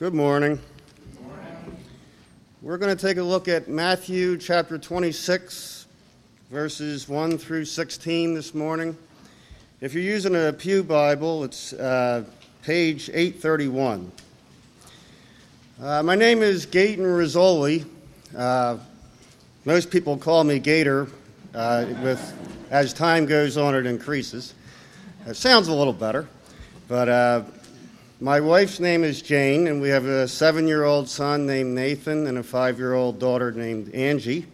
Good morning. We're going to take a look at Matthew chapter 26, verses 1 through 16 this morning. If you're using a Pew Bible, it's uh, page 831. Uh, my name is Gaten Rizzoli. Uh, most people call me Gator. Uh, with, as time goes on, it increases. It sounds a little better, but uh, my wife's name is Jane, and we have a seven year old son named Nathan and a five year old daughter named Angie.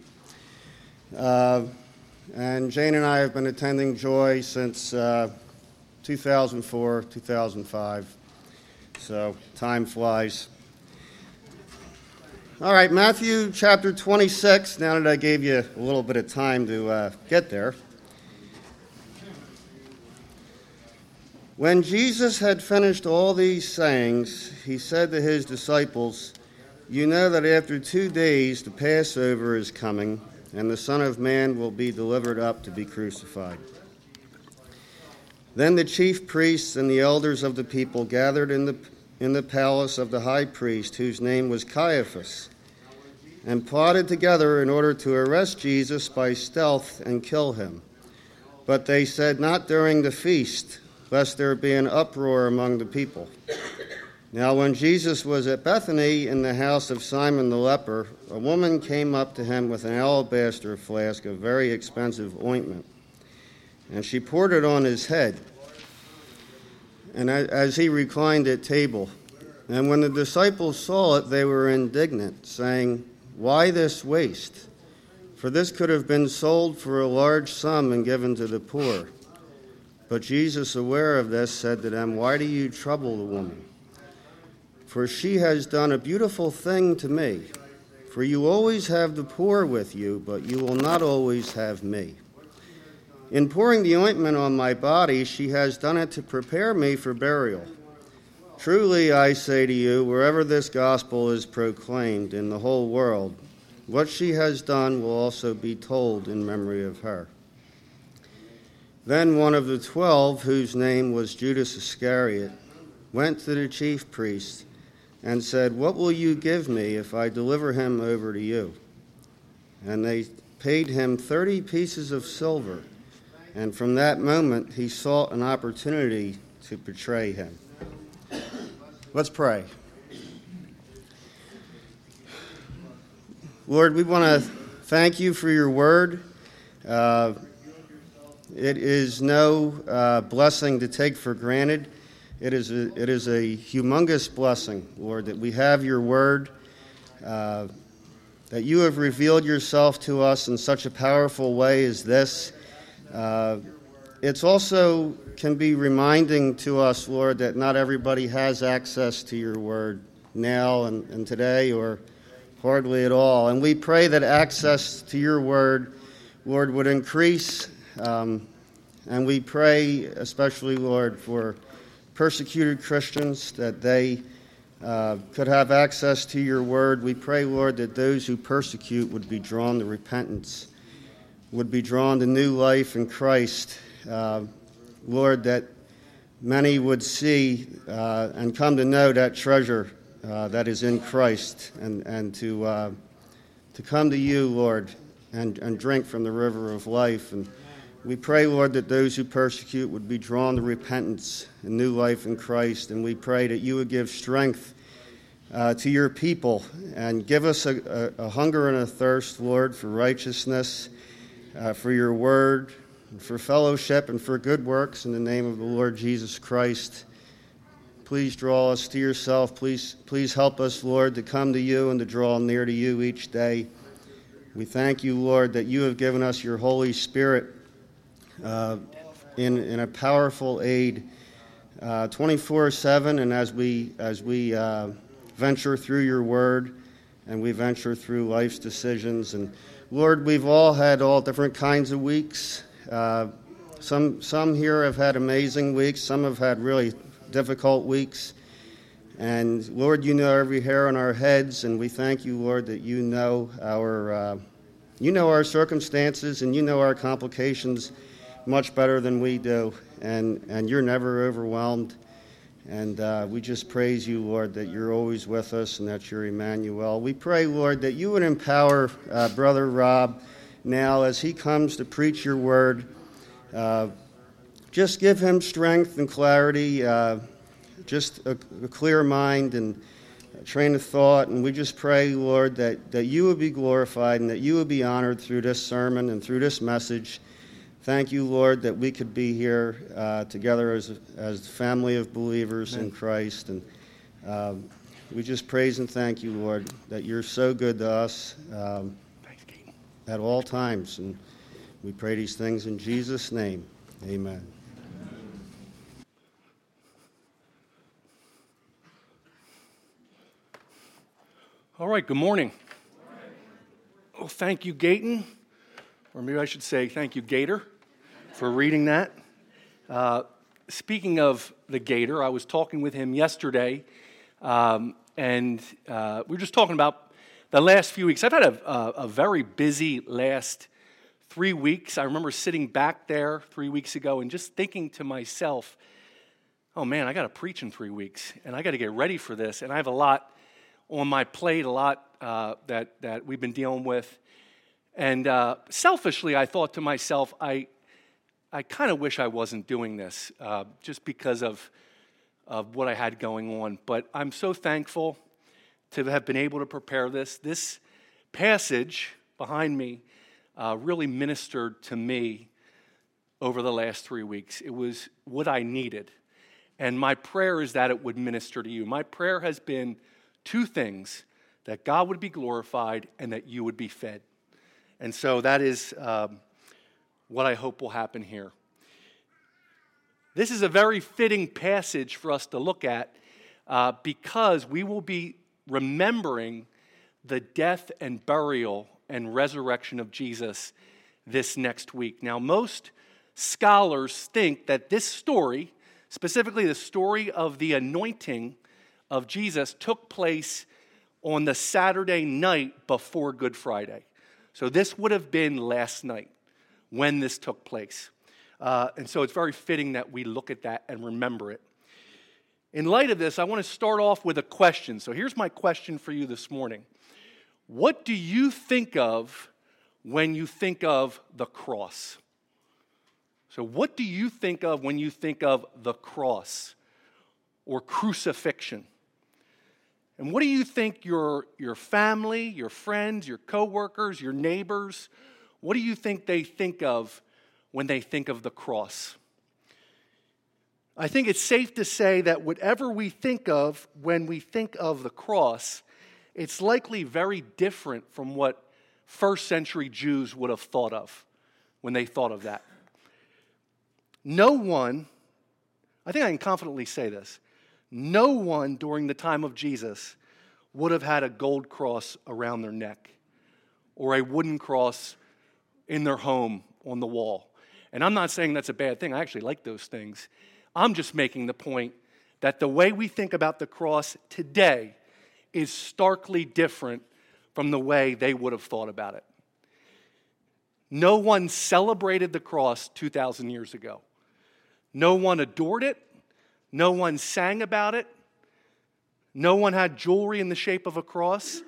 Uh, and Jane and I have been attending Joy since uh, 2004, 2005. So time flies. All right, Matthew chapter 26. Now that I gave you a little bit of time to uh, get there. When Jesus had finished all these sayings, he said to his disciples, You know that after two days the Passover is coming, and the Son of Man will be delivered up to be crucified. Then the chief priests and the elders of the people gathered in the, in the palace of the high priest, whose name was Caiaphas, and plotted together in order to arrest Jesus by stealth and kill him. But they said, Not during the feast lest there be an uproar among the people. Now, when Jesus was at Bethany in the house of Simon the leper, a woman came up to him with an alabaster flask of very expensive ointment, and she poured it on his head. And as he reclined at table, and when the disciples saw it, they were indignant, saying, Why this waste? For this could have been sold for a large sum and given to the poor. But Jesus, aware of this, said to them, Why do you trouble the woman? For she has done a beautiful thing to me. For you always have the poor with you, but you will not always have me. In pouring the ointment on my body, she has done it to prepare me for burial. Truly, I say to you, wherever this gospel is proclaimed in the whole world, what she has done will also be told in memory of her. Then one of the twelve, whose name was Judas Iscariot, went to the chief priests and said, What will you give me if I deliver him over to you? And they paid him thirty pieces of silver, and from that moment he sought an opportunity to betray him. Let's pray. Lord, we want to thank you for your word. Uh, it is no uh, blessing to take for granted. It is, a, it is a humongous blessing, Lord, that we have your word, uh, that you have revealed yourself to us in such a powerful way as this. Uh, it's also can be reminding to us, Lord, that not everybody has access to your word now and, and today or hardly at all. And we pray that access to your word, Lord, would increase um, and we pray, especially, Lord, for persecuted Christians that they uh, could have access to your word. We pray, Lord, that those who persecute would be drawn to repentance, would be drawn to new life in Christ. Uh, Lord, that many would see uh, and come to know that treasure uh, that is in Christ and, and to, uh, to come to you, Lord, and, and drink from the river of life. And we pray, Lord, that those who persecute would be drawn to repentance and new life in Christ. And we pray that you would give strength uh, to your people and give us a, a, a, hunger and a thirst, Lord, for righteousness, uh, for your word, for fellowship, and for good works in the name of the Lord Jesus Christ. Please draw us to yourself. Please, please help us, Lord, to come to you and to draw near to you each day. We thank you, Lord, that you have given us your Holy Spirit uh, in, in a powerful aid uh, 24 7. And as we, as we uh, venture through your word and we venture through life's decisions, and Lord, we've all had all different kinds of weeks. Uh, some, some here have had amazing weeks, some have had really difficult weeks. And Lord, you know every hair on our heads, and we thank you, Lord, that you know our, uh, you know our circumstances and you know our complications much better than we do, and, and you're never overwhelmed. And uh, we just praise you, Lord, that you're always with us and that you're Emmanuel. We pray, Lord, that you would empower uh, Brother Rob now as he comes to preach your word. Uh, just give him strength and clarity, uh, just a, a, clear mind and train of thought. And we just pray, Lord, that, that you would be glorified and that you would be honored through this sermon and through this message. Thank you, Lord, that we could be here uh, together as a, as family of believers Amen. in Christ. And um, we just praise and thank you, Lord, that you're so good to us um, at all times. And we pray these things in Jesus' name. Amen. All right, good morning. Well, thank you, Gayton, or maybe I should say thank you, Gator, for reading that. Uh, speaking of the Gator, I was talking with him yesterday, um, and uh, we were just talking about the last few weeks. I've had a, a, a very busy last three weeks. I remember sitting back there three weeks ago and just thinking to myself, oh man, I got to preach in three weeks, and I got to get ready for this, and I have a lot on my plate, a lot uh, that, that we've been dealing with. And uh, selfishly, I thought to myself, I, I kind of wish I wasn't doing this uh, just because of, of what I had going on. But I'm so thankful to have been able to prepare this. This passage behind me uh, really ministered to me over the last three weeks. It was what I needed. And my prayer is that it would minister to you. My prayer has been two things that God would be glorified and that you would be fed. And so that is um, what I hope will happen here. This is a very fitting passage for us to look at uh, because we will be remembering the death and burial and resurrection of Jesus this next week. Now, most scholars think that this story, specifically the story of the anointing of Jesus took place on the Saturday night before Good Friday. So this would have been last night when this took place. Uh, and so it's very fitting that we look at that and remember it. In light of this, I want to start off with a question. So here's my question for you this morning What do you think of when you think of the cross? So, what do you think of when you think of the cross or crucifixion? And what do you think your, your family, your friends, your coworkers, your neighbors, what do you think they think of when they think of the cross? I think it's safe to say that whatever we think of when we think of the cross, it's likely very different from what first century Jews would have thought of when they thought of that. No one, I think I can confidently say this, no one during the time of Jesus would have had a gold cross around their neck or a wooden cross in their home on the wall. And I'm not saying that's a bad thing, I actually like those things. I'm just making the point that the way we think about the cross today is starkly different from the way they would have thought about it. No one celebrated the cross 2,000 years ago. No one adored it. No one sang about it. No one had jewelry in the shape of a cross.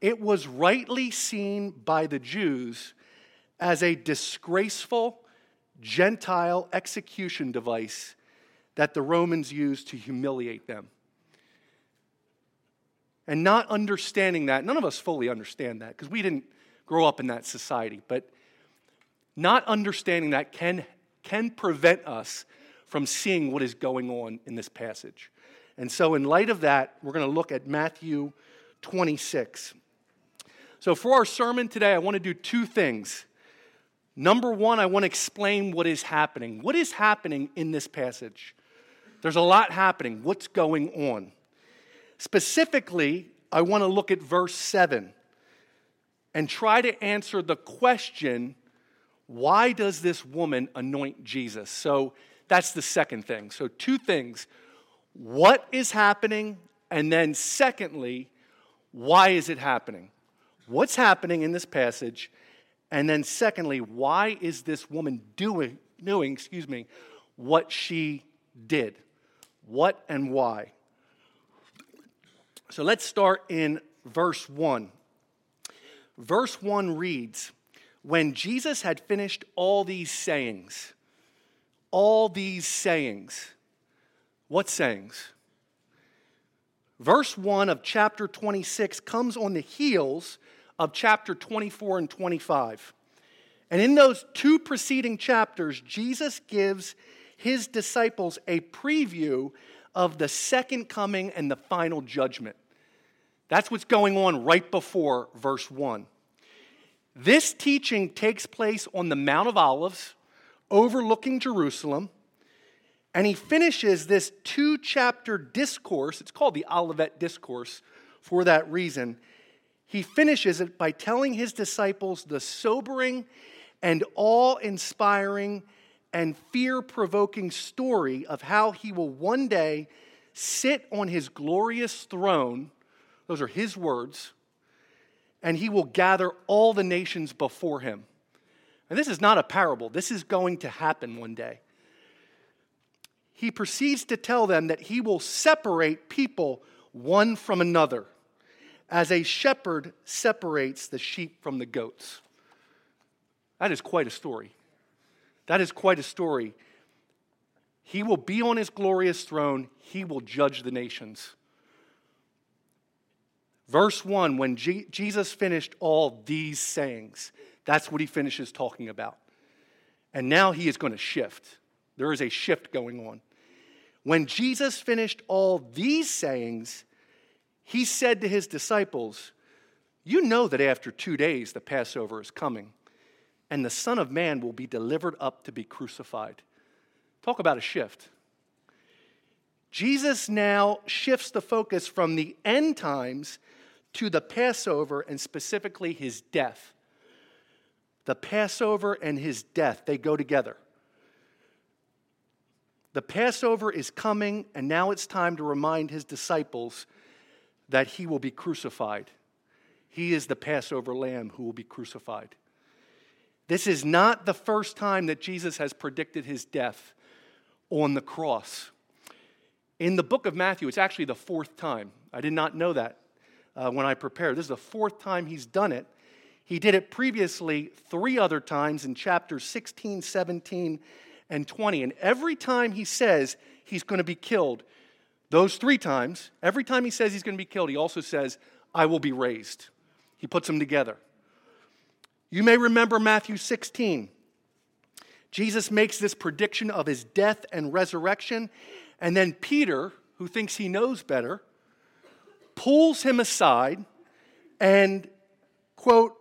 It was rightly seen by the Jews as a disgraceful Gentile execution device that the Romans used to humiliate them. And not understanding that, none of us fully understand that because we didn't grow up in that society, but not understanding that can, can prevent us from seeing what is going on in this passage. And so, in light of that, we're going to look at Matthew 26. So, for our sermon today, I want to do two things. Number one, I want to explain what is happening. What is happening in this passage? There's a lot happening. What's going on? Specifically, I want to look at verse 7 and try to answer the question why does this woman anoint Jesus? So, that's the second thing. So, two things what is happening, and then secondly, why is it happening? What's happening in this passage? And then secondly, why is this woman doing, doing excuse me, what she did? What and why? So let's start in verse 1. Verse 1 reads When Jesus had finished all these sayings, all these sayings, what sayings? Verse 1 of chapter 26 comes on the heels of chapter 24 and 25. And in those two preceding chapters, Jesus gives his disciples a preview of the second coming and the final judgment. That's what's going on right before verse 1. This teaching takes place on the Mount of Olives, overlooking Jerusalem. And he finishes this two chapter discourse. It's called the Olivet Discourse for that reason. He finishes it by telling his disciples the sobering and awe inspiring and fear provoking story of how he will one day sit on his glorious throne. Those are his words. And he will gather all the nations before him. And this is not a parable, this is going to happen one day he proceeds to tell them that he will separate people one from another, as a shepherd separates the sheep from the goats. That is quite a story. That is quite a story. He will be on his glorious throne, he will judge the nations. Verse 1 when G- Jesus finished all these sayings, that's what he finishes talking about. And now he is going to shift. There is a shift going on. When Jesus finished all these sayings, he said to his disciples, You know that after two days the Passover is coming, and the Son of Man will be delivered up to be crucified. Talk about a shift. Jesus now shifts the focus from the end times to the Passover and specifically his death. The Passover and his death, they go together. The Passover is coming, and now it's time to remind his disciples that he will be crucified. He is the Passover lamb who will be crucified. This is not the first time that Jesus has predicted his death on the cross. In the book of Matthew, it's actually the fourth time. I did not know that uh, when I prepared. This is the fourth time he's done it. He did it previously three other times in chapters 16, 17, and 20. And every time he says he's going to be killed, those three times, every time he says he's going to be killed, he also says, I will be raised. He puts them together. You may remember Matthew 16. Jesus makes this prediction of his death and resurrection, and then Peter, who thinks he knows better, pulls him aside and, quote,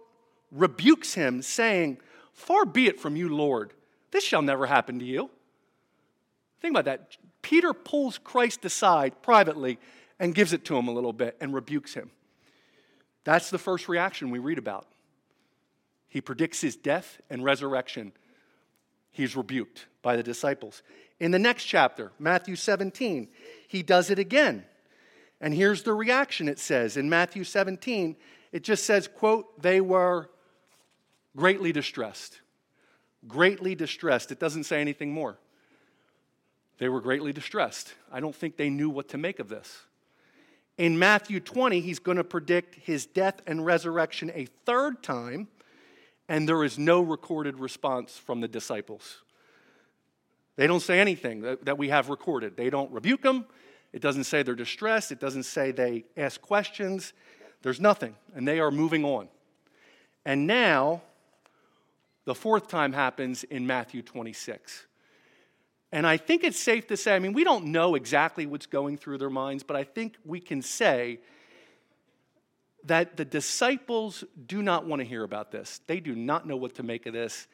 rebukes him, saying, Far be it from you, Lord. This shall never happen to you. Think about that. Peter pulls Christ aside privately and gives it to him a little bit and rebukes him. That's the first reaction we read about. He predicts his death and resurrection. He's rebuked by the disciples. In the next chapter, Matthew 17, he does it again. And here's the reaction it says in Matthew 17. It just says, quote, they were greatly distressed greatly distressed. It doesn't say anything more. They were greatly distressed. I don't think they knew what to make of this. In Matthew 20, he's going to predict his death and resurrection a third time, and there is no recorded response from the disciples. They don't say anything that, we have recorded. They don't rebuke him. It doesn't say they're distressed. It doesn't say they ask questions. There's nothing, and they are moving on. And now, the fourth time happens in Matthew 26. And I think it's safe to say, I mean, we don't know exactly what's going through their minds, but I think we can say that the disciples do not want to hear about this. They do not know what to make of this.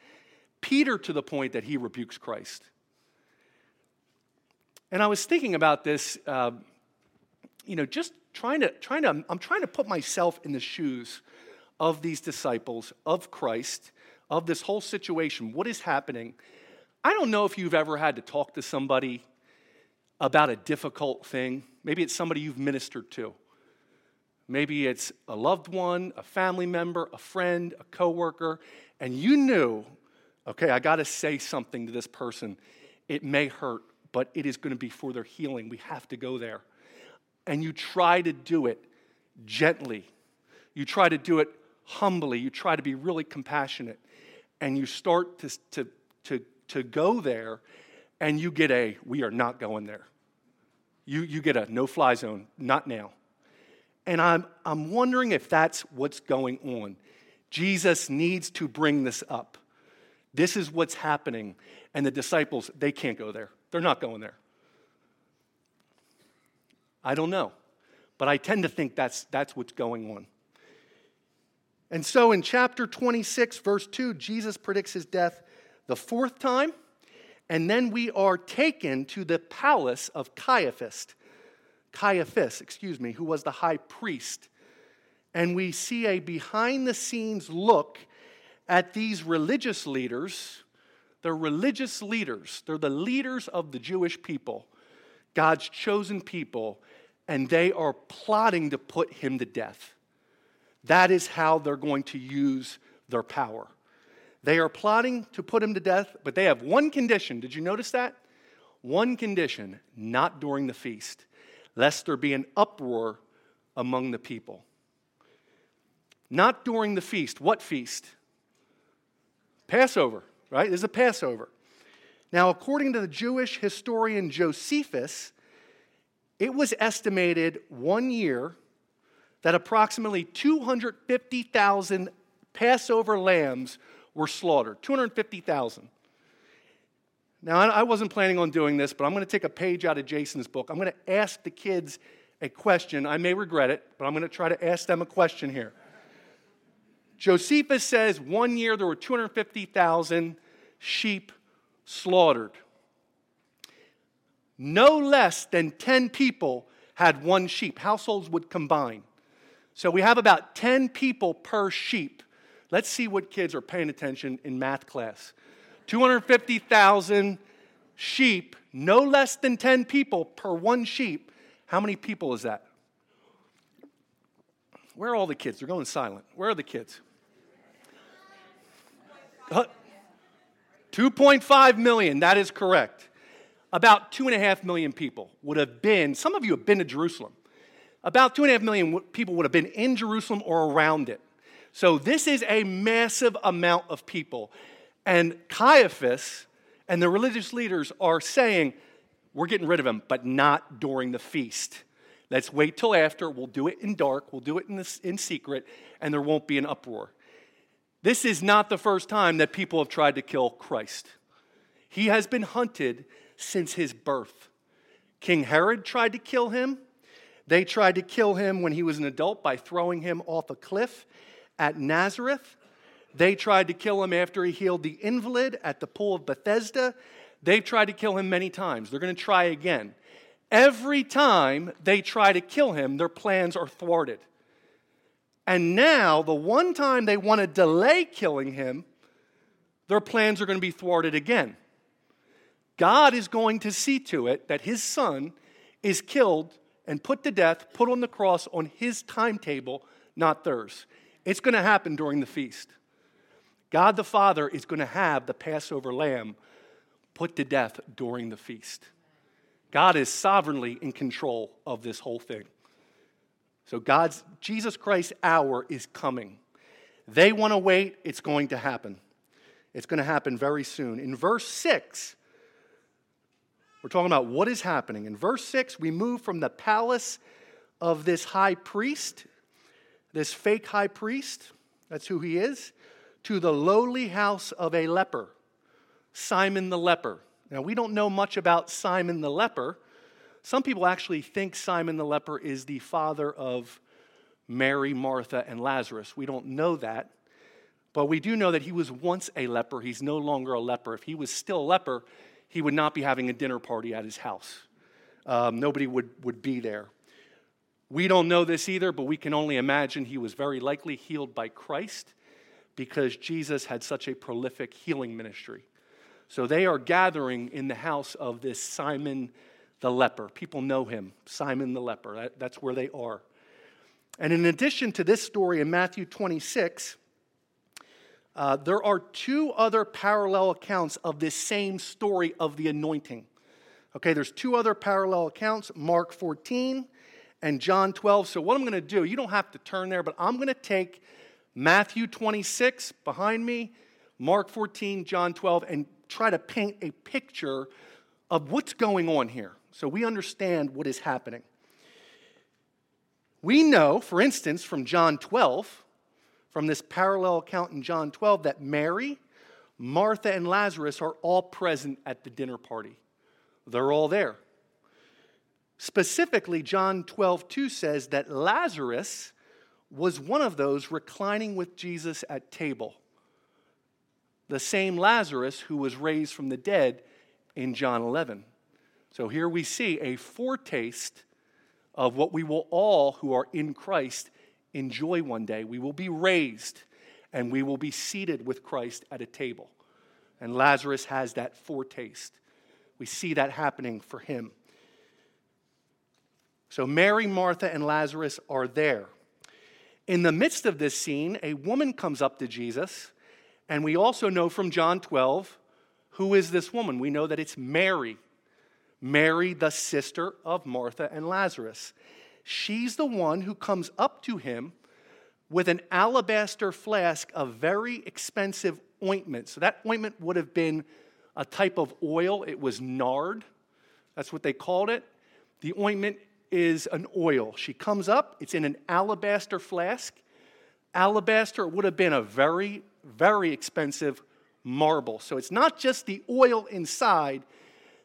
Peter, to the point that he rebukes Christ. And I was thinking about this, uh, you know, just trying to, trying to, I'm trying to put myself in the shoes of these disciples, of Christ of this whole situation, what is happening. I don't know if you've ever had to talk to somebody about a difficult thing. Maybe it's somebody you've ministered to. Maybe it's a loved one, a family member, a friend, a coworker, and you knew, okay, I got to say something to this person. It may hurt, but it is going to be for their healing. We have to go there. And you try to do it gently, you try to do it humbly, you try to be really compassionate, and you start to, to, to, to go there, and you get a, we are not going there. You, you get a no fly zone, not now. And I'm, I'm wondering if that's what's going on. Jesus needs to bring this up. This is what's happening. And the disciples, they can't go there. They're not going there. I don't know. But I tend to think that's, that's what's going on. And so in chapter 26, verse 2, Jesus predicts his death the fourth time. And then we are taken to the palace of Caiaphas. Caiaphas, excuse me, who was the high priest. And we see a behind the scenes look at these religious leaders. They're religious leaders, they're the leaders of the Jewish people, God's chosen people, and they are plotting to put him to death. That is how they're going to use their power. They are plotting to put him to death, but they have one condition. Did you notice that? One condition not during the feast, lest there be an uproar among the people. Not during the feast. What feast? Passover, right? There's a Passover. Now, according to the Jewish historian Josephus, it was estimated one year that approximately 250,000 Passover lambs were slaughtered. 250,000. Now, I wasn't planning on doing this, but I'm going to take a page out of Jason's book. I'm going to ask the kids a question. I may regret it, but I'm going to try to ask them a question here. Josephus says one year there were 250,000 sheep slaughtered. No less than 10 people had one sheep. Households would combine. So we have about 10 people per sheep. Let's see what kids are paying attention in math class. 250,000 sheep, no less than 10 people per one sheep. How many people is that? Where are all the kids? They're going silent. Where are the kids? Uh, 2.5 million, that is correct. About 2.5 million people would have been, some of you have been to Jerusalem. About two and a half million people would have been in Jerusalem or around it. So this is a massive amount of people. And Caiaphas and the religious leaders are saying, we're getting rid of him, but not during the feast. Let's wait till after. We'll do it in dark, we'll do it in, in secret, and there won't be an uproar. This is not the first time that people have tried to kill Christ. He has been hunted since his birth. King Herod tried to kill him. They tried to kill him when he was an adult by throwing him off a cliff at Nazareth. They tried to kill him after he healed the invalid at the pool of Bethesda. They've tried to kill him many times. They're going to try again. Every time they try to kill him, their plans are thwarted. And now, the one time they want to delay killing him, their plans are going to be thwarted again. God is going to see to it that his son is killed and put to death, put on the cross on his timetable, not theirs. It's going to happen during the feast. God the Father is going to have the Passover lamb put to death during the feast. God is sovereignly in control of this whole thing. So God's Jesus Christ's hour is coming. They want to wait, it's going to happen. It's going to happen very soon. In verse 6, we're talking about what is happening. In verse 6, we move from the palace of this high priest, this fake high priest, that's who he is, to the lowly house of a leper, Simon the leper. Now, we don't know much about Simon the leper. Some people actually think Simon the leper is the father of Mary, Martha, and Lazarus. We don't know that. But we do know that he was once a leper. He's no longer a leper. If he was still a leper, he would not be having a dinner party at his house. Um, nobody would, would be there. We don't know this either, but we can only imagine he was very likely healed by Christ because Jesus had such a prolific healing ministry. So they are gathering in the house of this Simon the leper. People know him, Simon the leper. That, that's where they are. And in addition to this story in Matthew 26, uh, there are two other parallel accounts of this same story of the anointing. Okay, there's two other parallel accounts Mark 14 and John 12. So, what I'm going to do, you don't have to turn there, but I'm going to take Matthew 26 behind me, Mark 14, John 12, and try to paint a picture of what's going on here so we understand what is happening. We know, for instance, from John 12, from this parallel account in John 12, that Mary, Martha, and Lazarus are all present at the dinner party. They're all there. Specifically, John 12, 2 says that Lazarus was one of those reclining with Jesus at table. The same Lazarus who was raised from the dead in John 11. So here we see a foretaste of what we will all who are in Christ enjoy one day. We will be raised and we will be seated with Christ at a table. And Lazarus has that foretaste. We see that happening for him. So Mary, Martha, and Lazarus are there. In the midst of this scene, a woman comes up to Jesus, and we also know from John 12 who is this woman. We know that it's Mary, Mary, the sister of Martha and Lazarus. She's the one who comes up to him with an alabaster flask of very expensive ointment. So that ointment would have been a type of oil, it was nard. That's what they called it. The ointment is an oil. She comes up, it's in an alabaster flask. Alabaster would have been a very, very expensive marble. So it's not just the oil inside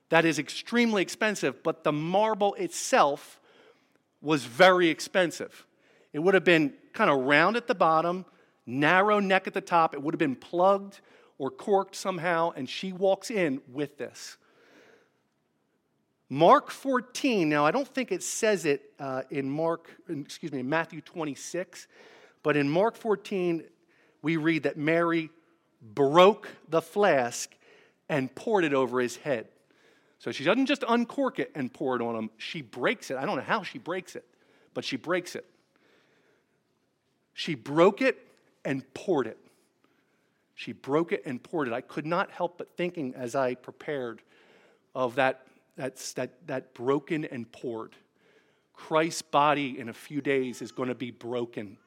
that is extremely expensive, but the marble itself was very expensive. It would have been kind of round at the bottom, narrow neck at the top. It would have been plugged or corked somehow, and she walks in with this. Mark 14, now I don't think it says it uh, in Mark, excuse me, Matthew 26, but in Mark 14, we read that Mary broke the flask and poured it over his head. So she doesn't just uncork it and pour it on him, she breaks it. I don't know how she breaks it, but she breaks it. She broke it and poured it. She broke it and poured it. I could not help but thinking as I prepared of that, that, that, that broken and poured. Christ's body in a few days is going to be broken.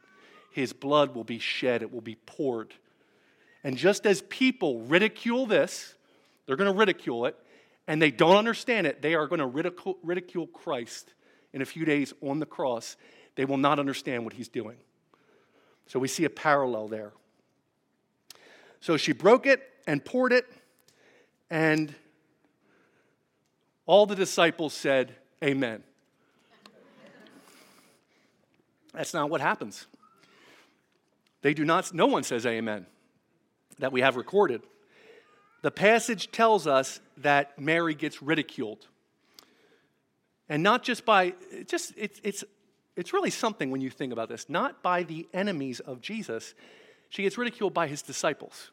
His blood will be shed, it will be poured. And just as people ridicule this, they're going to ridicule it, and they don't understand it, they are going to ridicule, ridicule Christ in a few days on the cross. They will not understand what he's doing. So we see a parallel there. So she broke it and poured it, and all the disciples said, Amen. That's not what happens. They do not, no one says amen that we have recorded. The passage tells us that Mary gets ridiculed. And not just by, just, it's, it's, it's really something when you think about this, not by the enemies of Jesus, she gets ridiculed by his disciples.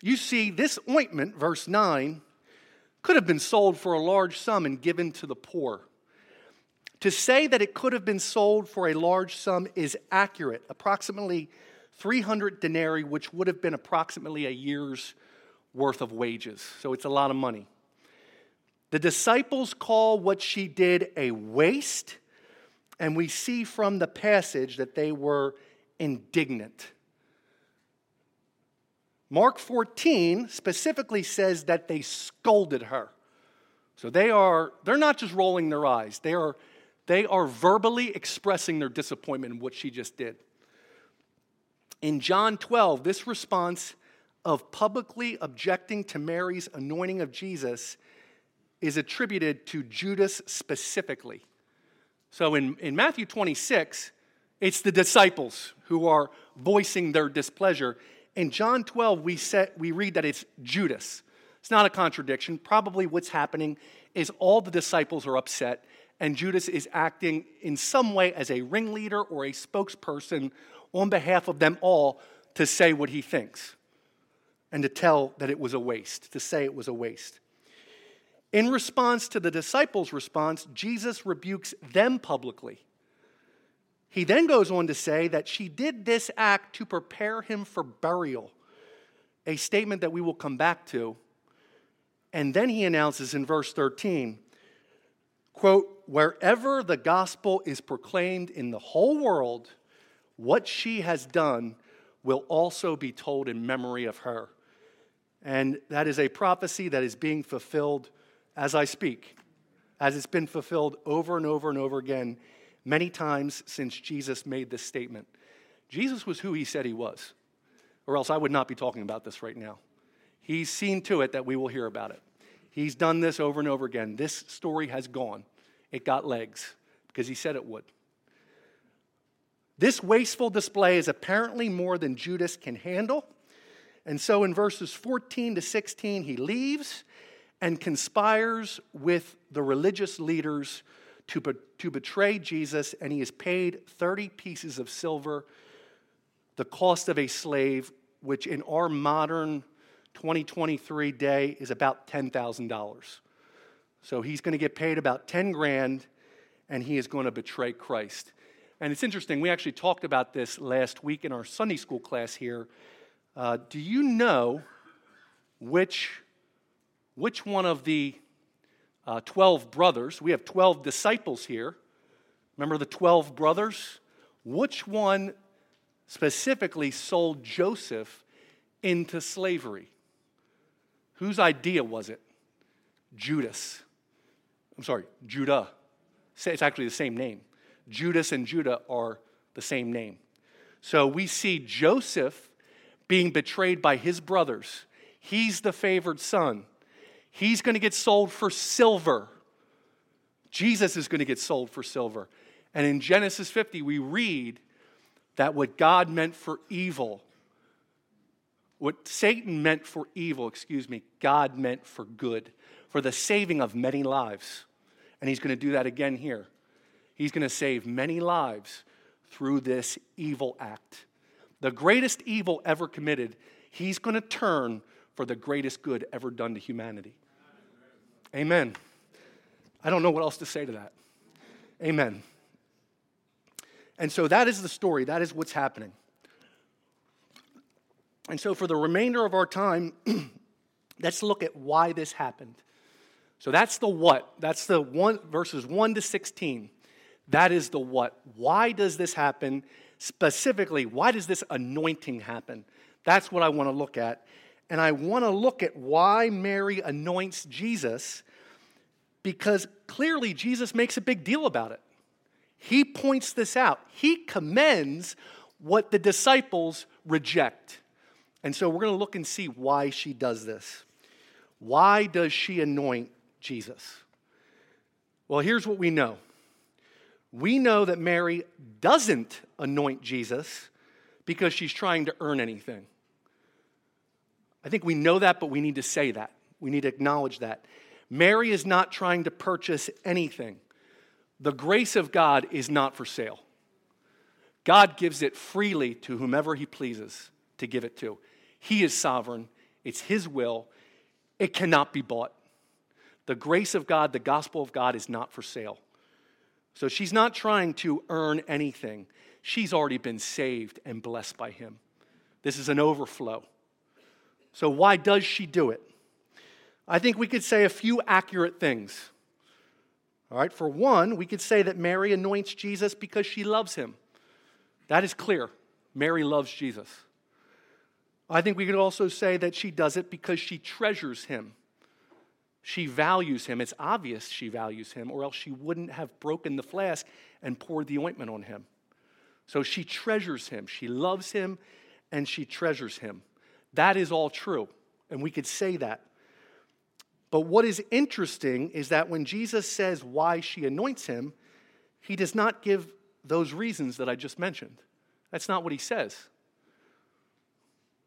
You see, this ointment, verse 9, could have been sold for a large sum and given to the poor. To say that it could have been sold for a large sum is accurate, approximately 300 denarii, which would have been approximately a year's worth of wages. So it's a lot of money. The disciples call what she did a waste, and we see from the passage that they were indignant. Mark 14 specifically says that they scolded her. So they are they're not just rolling their eyes. They are they are verbally expressing their disappointment in what she just did. In John 12, this response of publicly objecting to Mary's anointing of Jesus is attributed to Judas specifically. So in, in Matthew 26, it's the disciples who are voicing their displeasure. In John 12, we, set, we read that it's Judas. It's not a contradiction. Probably what's happening is all the disciples are upset, and Judas is acting in some way as a ringleader or a spokesperson on behalf of them all to say what he thinks and to tell that it was a waste, to say it was a waste. In response to the disciples' response, Jesus rebukes them publicly. He then goes on to say that she did this act to prepare him for burial, a statement that we will come back to. And then he announces in verse 13, quote, wherever the gospel is proclaimed in the whole world, what she has done will also be told in memory of her. And that is a prophecy that is being fulfilled as I speak, as it's been fulfilled over and over and over again, many times since Jesus made this statement. Jesus was who he said he was, or else I would not be talking about this right now. He's seen to it that we will hear about it. He's done this over and over again. This story has gone, it got legs because he said it would. This wasteful display is apparently more than Judas can handle. And so in verses 14 to 16, he leaves and conspires with the religious leaders to, be- to betray Jesus, and he is paid 30 pieces of silver, the cost of a slave, which in our modern 2023 day is about $10,000. So he's going to get paid about 10 grand, and he is going to betray Christ. And it's interesting, we actually talked about this last week in our Sunday school class here. Uh, do you know which, which one of the uh, 12 brothers, we have 12 disciples here. Remember the 12 brothers? Which one specifically sold Joseph into slavery? Whose idea was it? Judas. I'm sorry, Judah. It's actually the same name. Judas and Judah are the same name. So we see Joseph being betrayed by his brothers. He's the favored son. He's going to get sold for silver. Jesus is going to get sold for silver. And in Genesis 50, we read that what God meant for evil, what Satan meant for evil, excuse me, God meant for good, for the saving of many lives. And he's going to do that again here. He's going to save many lives through this evil act. The greatest evil ever committed, he's going to turn for the greatest good ever done to humanity. Amen. I don't know what else to say to that. Amen. And so that is the story. That is what's happening. And so for the remainder of our time, let's look at why this happened. So that's the what. That's the one verses 1 to 16. That is the what. Why does this happen? Specifically, why does this anointing happen? That's what I want to look at. And I want to look at why Mary anoints Jesus because clearly Jesus makes a big deal about it. He points this out, he commends what the disciples reject. And so we're going to look and see why she does this. Why does she anoint Jesus? Well, here's what we know we know that Mary doesn't anoint Jesus because she's trying to earn anything. I think we know that, but we need to say that. We need to acknowledge that. Mary is not trying to purchase anything. The grace of God is not for sale. God gives it freely to whomever He pleases to give it to. He is sovereign, it's His will, it cannot be bought. The grace of God, the gospel of God, is not for sale. So she's not trying to earn anything. She's already been saved and blessed by him. This is an overflow. So, why does she do it? I think we could say a few accurate things. All right, for one, we could say that Mary anoints Jesus because she loves him. That is clear. Mary loves Jesus. I think we could also say that she does it because she treasures him. She values him. It's obvious she values him, or else she wouldn't have broken the flask and poured the ointment on him. So she treasures him. She loves him and she treasures him. That is all true. And we could say that. But what is interesting is that when Jesus says why she anoints him, he does not give those reasons that I just mentioned. That's not what he says.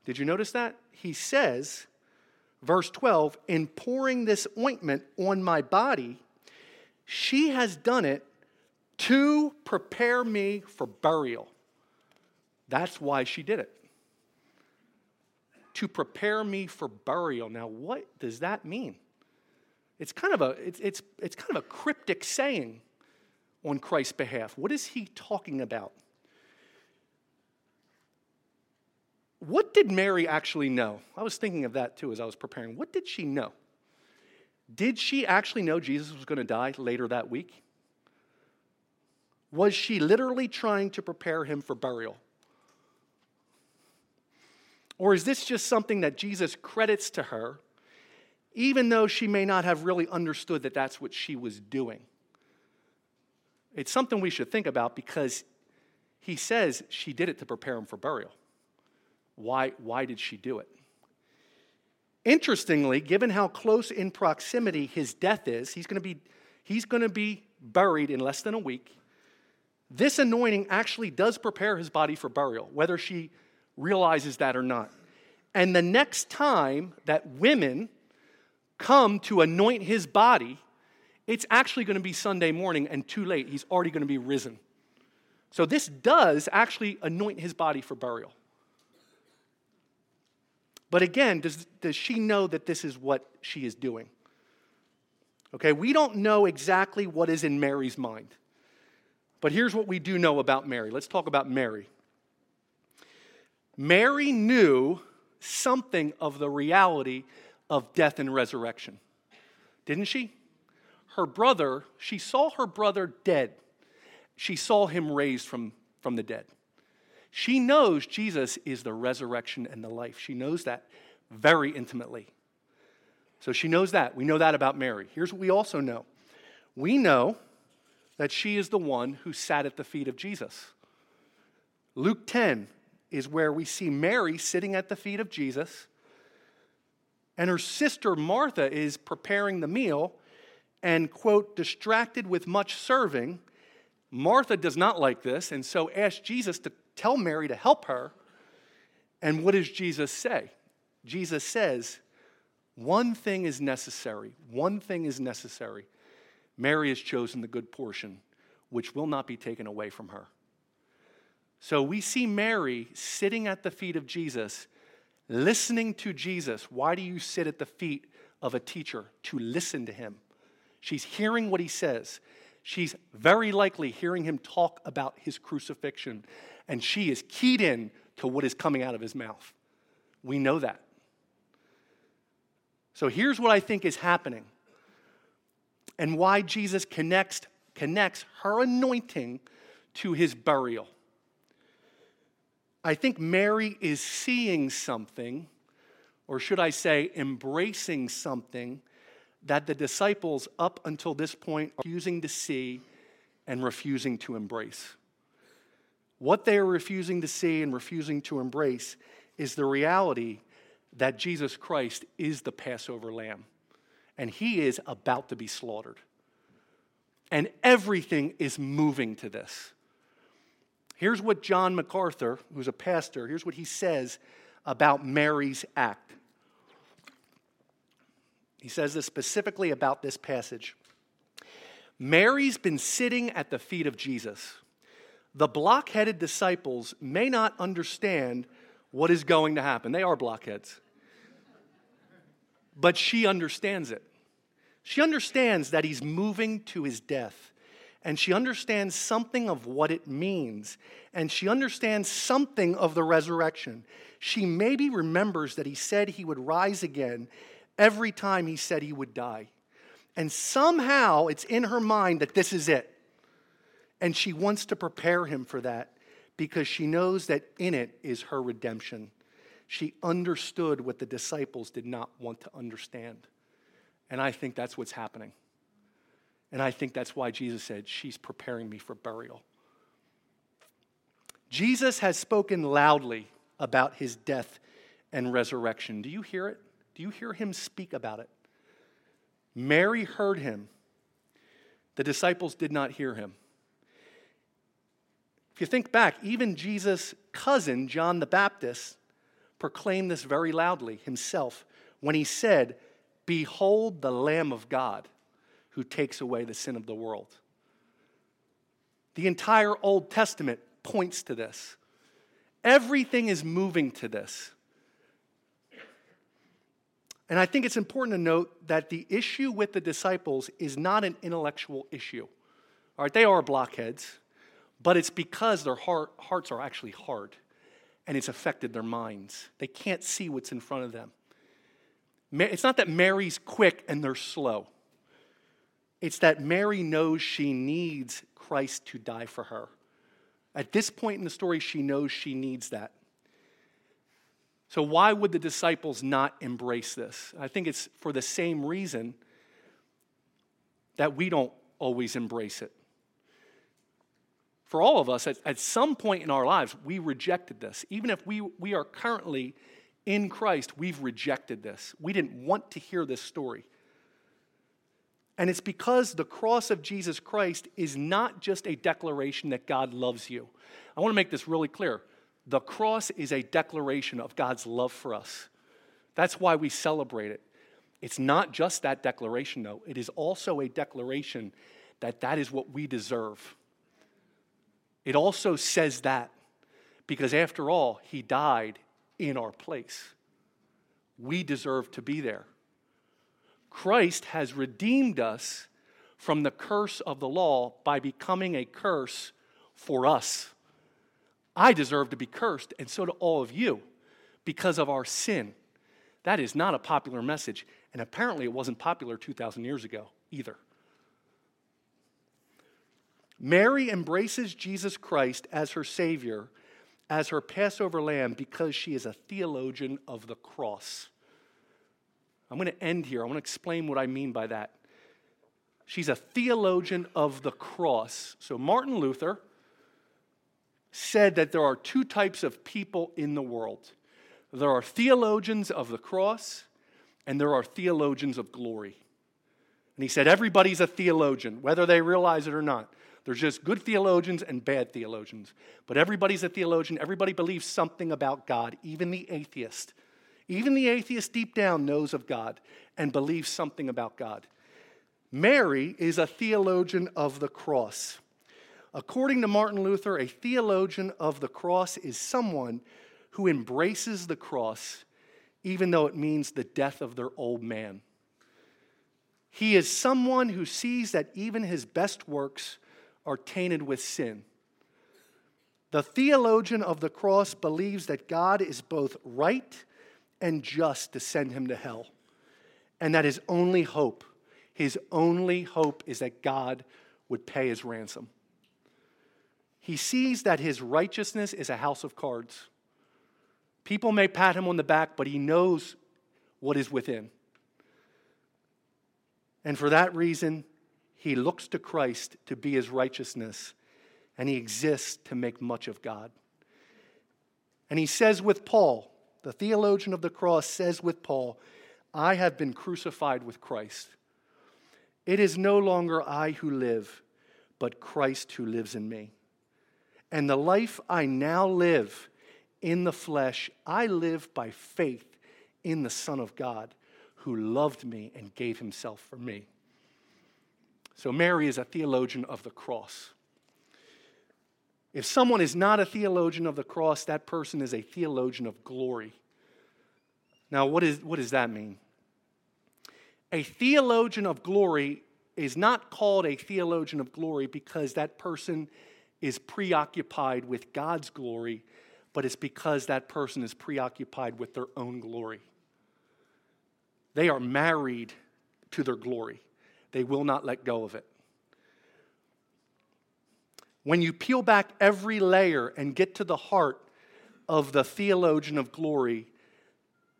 Did you notice that? He says, verse 12, in pouring this ointment on my body, she has done it to prepare me for burial. That's why she did it. To prepare me for burial. Now, what does that mean? It's kind of a, it's, it's, it's kind of a cryptic saying on Christ's behalf. What is he talking about? What did Mary actually know? I was thinking of that too as I was preparing. What did she know? Did she actually know Jesus was going to die later that week? Was she literally trying to prepare him for burial? Or is this just something that Jesus credits to her, even though she may not have really understood that that's what she was doing? It's something we should think about because he says she did it to prepare him for burial. Why, why did she do it? Interestingly, given how close in proximity his death is, he's going to be, he's going to be buried in less than a week. This anointing actually does prepare his body for burial, whether she realizes that or not. And the next time that women come to anoint his body, it's actually going to be Sunday morning and too late. He's already going to be risen. So this does actually anoint his body for burial. But again, does, does she know that this is what she is doing? Okay, we don't know exactly what is in Mary's mind. But here's what we do know about Mary. Let's talk about Mary. Mary knew something of the reality of death and resurrection, didn't she? Her brother, she saw her brother dead. She saw him raised from, from the dead. She knows Jesus is the resurrection and the life. She knows that very intimately. So she knows that. We know that about Mary. Here's what we also know we know that she is the one who sat at the feet of Jesus. Luke 10 is where we see Mary sitting at the feet of Jesus, and her sister Martha is preparing the meal and, quote, distracted with much serving. Martha does not like this, and so asks Jesus to tell Mary to help her. And what does Jesus say? Jesus says, One thing is necessary. One thing is necessary. Mary has chosen the good portion, which will not be taken away from her. So we see Mary sitting at the feet of Jesus, listening to Jesus. Why do you sit at the feet of a teacher? To listen to him. She's hearing what he says. She's very likely hearing him talk about his crucifixion and she is keyed in to what is coming out of his mouth. We know that. So here's what I think is happening and why Jesus connects, connects her anointing to his burial. I think Mary is seeing something, or should I say, embracing something that the disciples up until this point are refusing to see and refusing to embrace. What they are refusing to see and refusing to embrace is the reality that Jesus Christ is the Passover lamb and he is about to be slaughtered. And everything is moving to this. Here's what John MacArthur, who's a pastor, here's what he says about Mary's act. He says this specifically about this passage. Mary's been sitting at the feet of Jesus the blockheaded disciples may not understand what is going to happen. They are blockheads. But she understands it. She understands that he's moving to his death. And she understands something of what it means. And she understands something of the resurrection. She maybe remembers that he said he would rise again every time he said he would die. And somehow it's in her mind that this is it. And she wants to prepare him for that because she knows that in it is her redemption. She understood what the disciples did not want to understand. And I think that's what's happening. And I think that's why Jesus said, She's preparing me for burial. Jesus has spoken loudly about his death and resurrection. Do you hear it? Do you hear him speak about it? Mary heard him. The disciples did not hear him. If you think back, even Jesus' cousin, John the Baptist, proclaimed this very loudly himself when he said, Behold the Lamb of God who takes away the sin of the world. The entire Old Testament points to this. Everything is moving to this. And I think it's important to note that the issue with the disciples is not an intellectual issue. All right, they are blockheads but it's because their heart, hearts are actually hard and it's affected their minds. They can't see what's in front of them. It's not that Mary's quick and they're slow. It's that Mary knows she needs Christ to die for her. At this point in the story, she knows she needs that. So, why would the disciples not embrace this? I think it's for the same reason that we don't always embrace it. For all of us, at, at some point in our lives, we rejected this. Even if we, we are currently in Christ, we've rejected this. We didn't want to hear this story. And it's because the cross of Jesus Christ is not just a declaration that God loves you. I want to make this really clear. The cross is a declaration of God's love for us. That's why we celebrate it. It's not just that declaration, though, it is also a declaration that that is what we deserve. It also says that because, after all, He died in our place. We deserve to be there. Christ has redeemed us from the curse of the law by becoming a curse for us. I deserve to be cursed, and so do all of you, because of our sin. That is not a popular message, and apparently it wasn't popular 2,000 years ago either. Mary embraces Jesus Christ as her Savior, as her Passover lamb, because she is a theologian of the cross. I'm going to end here. I want to explain what I mean by that. She's a theologian of the cross. So, Martin Luther said that there are two types of people in the world there are theologians of the cross, and there are theologians of glory. And he said, everybody's a theologian, whether they realize it or not. There's just good theologians and bad theologians. But everybody's a theologian. Everybody believes something about God, even the atheist. Even the atheist deep down knows of God and believes something about God. Mary is a theologian of the cross. According to Martin Luther, a theologian of the cross is someone who embraces the cross even though it means the death of their old man. He is someone who sees that even his best works are tainted with sin. The theologian of the cross believes that God is both right and just to send him to hell. And that his only hope, his only hope is that God would pay his ransom. He sees that his righteousness is a house of cards. People may pat him on the back, but he knows what is within. And for that reason, he looks to Christ to be his righteousness, and he exists to make much of God. And he says with Paul, the theologian of the cross says with Paul, I have been crucified with Christ. It is no longer I who live, but Christ who lives in me. And the life I now live in the flesh, I live by faith in the Son of God who loved me and gave himself for me. So, Mary is a theologian of the cross. If someone is not a theologian of the cross, that person is a theologian of glory. Now, what, is, what does that mean? A theologian of glory is not called a theologian of glory because that person is preoccupied with God's glory, but it's because that person is preoccupied with their own glory. They are married to their glory, they will not let go of it. When you peel back every layer and get to the heart of the theologian of glory,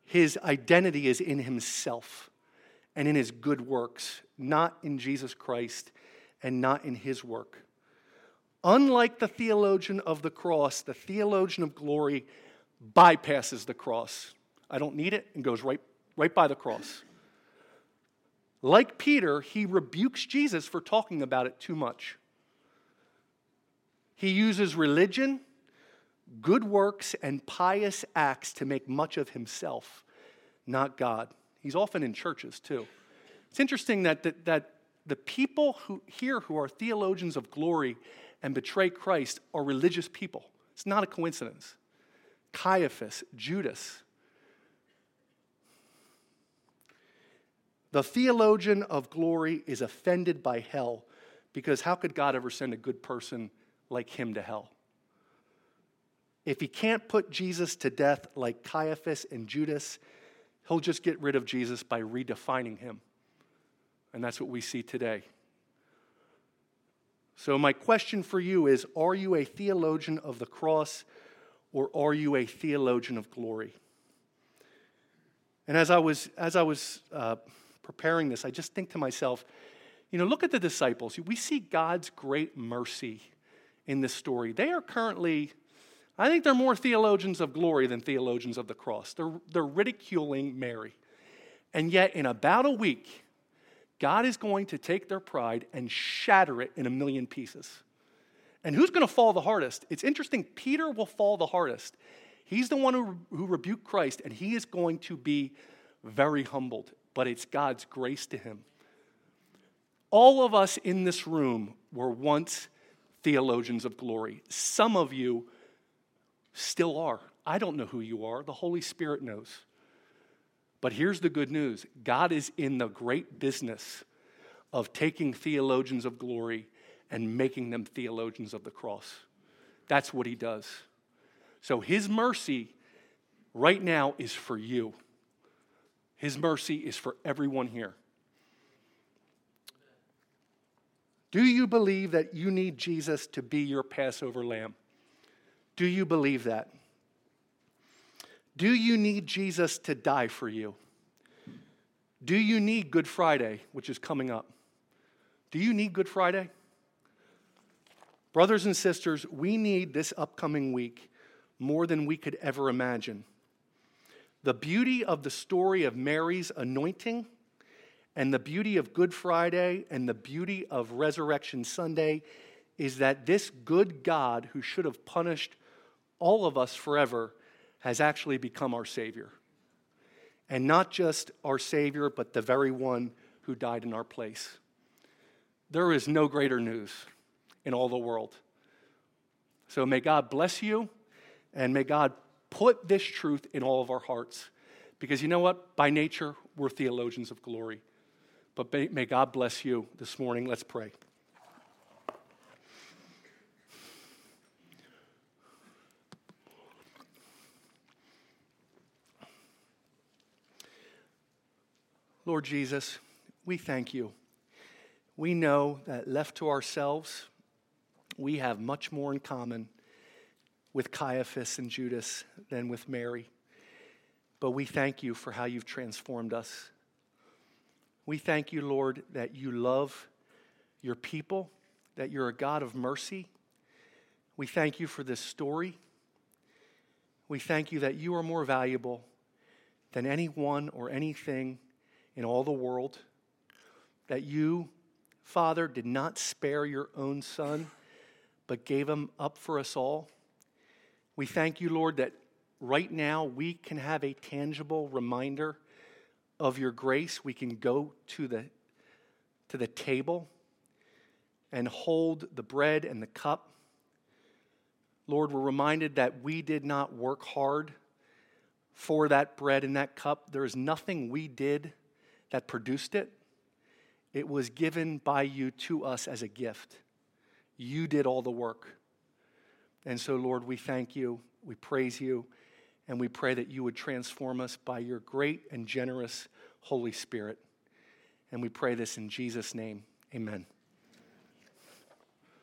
his identity is in himself and in his good works, not in Jesus Christ and not in his work. Unlike the theologian of the cross, the theologian of glory bypasses the cross. I don't need it and goes right, right by the cross. Like Peter, he rebukes Jesus for talking about it too much. He uses religion, good works, and pious acts to make much of himself, not God. He's often in churches too. It's interesting that, that, that the people who here who are theologians of glory and betray Christ are religious people. It's not a coincidence. Caiaphas, Judas. The theologian of glory is offended by hell because how could God ever send a good person like him to hell. If he can't put Jesus to death like Caiaphas and Judas, he'll just get rid of Jesus by redefining him. And that's what we see today. So, my question for you is Are you a theologian of the cross or are you a theologian of glory? And as I was, as I was uh, preparing this, I just think to myself, you know, look at the disciples. We see God's great mercy in this story. They are currently, I think they're more theologians of glory than theologians of the cross. They're, they're ridiculing Mary. And yet, in about a week, God is going to take their pride and shatter it in a million pieces. And who's going to fall the hardest? It's interesting, Peter will fall the hardest. He's the one who, who rebuked Christ, and he is going to be very humbled, but it's God's grace to him. All of us in this room were once theologians of glory. Some of you still are. I don't know who you are, the Holy Spirit knows. But here's the good news God is in the great business of taking theologians of glory and making them theologians of the cross. That's what he does. So his mercy right now is for you. His mercy is for everyone here. Do you believe that you need Jesus to be your Passover lamb? Do you believe that? Do you need Jesus to die for you? Do you need Good Friday, which is coming up? Do you need Good Friday? Brothers and sisters, we need this upcoming week more than we could ever imagine. The beauty of the story of Mary's anointing and the beauty of Good Friday and the beauty of Resurrection Sunday is that this good God who should have punished all of us forever has actually become our Savior. And not just our Savior, but the very one who died in our place. There is no greater news in all the world. So may God bless you and may God put this truth in all of our hearts. Because you know what? By nature, we're theologians of glory. But may, God bless you this morning. Let's pray. Lord Jesus, we thank you. We know that left to ourselves, we have much more in common with Caiaphas and Judas than with Mary. But we thank you for how you've transformed us. We thank you, Lord, that you love your people, that you're a God of mercy. We thank you for this story. We thank you that you are more valuable than anyone or anything in all the world. That you, Father, did not spare your own Son, but gave him up for us all. We thank you, Lord, that right now we can have a tangible reminder of your grace, we can go to the, to the table and hold the bread and the cup. Lord, we're reminded that we did not work hard for that bread and that cup. There is nothing we did that produced it. It was given by you to us as a gift. You did all the work. And so, Lord, we thank you, we praise you. And we pray that you would transform us by your great and generous Holy Spirit. And we pray this in Jesus' name. Amen.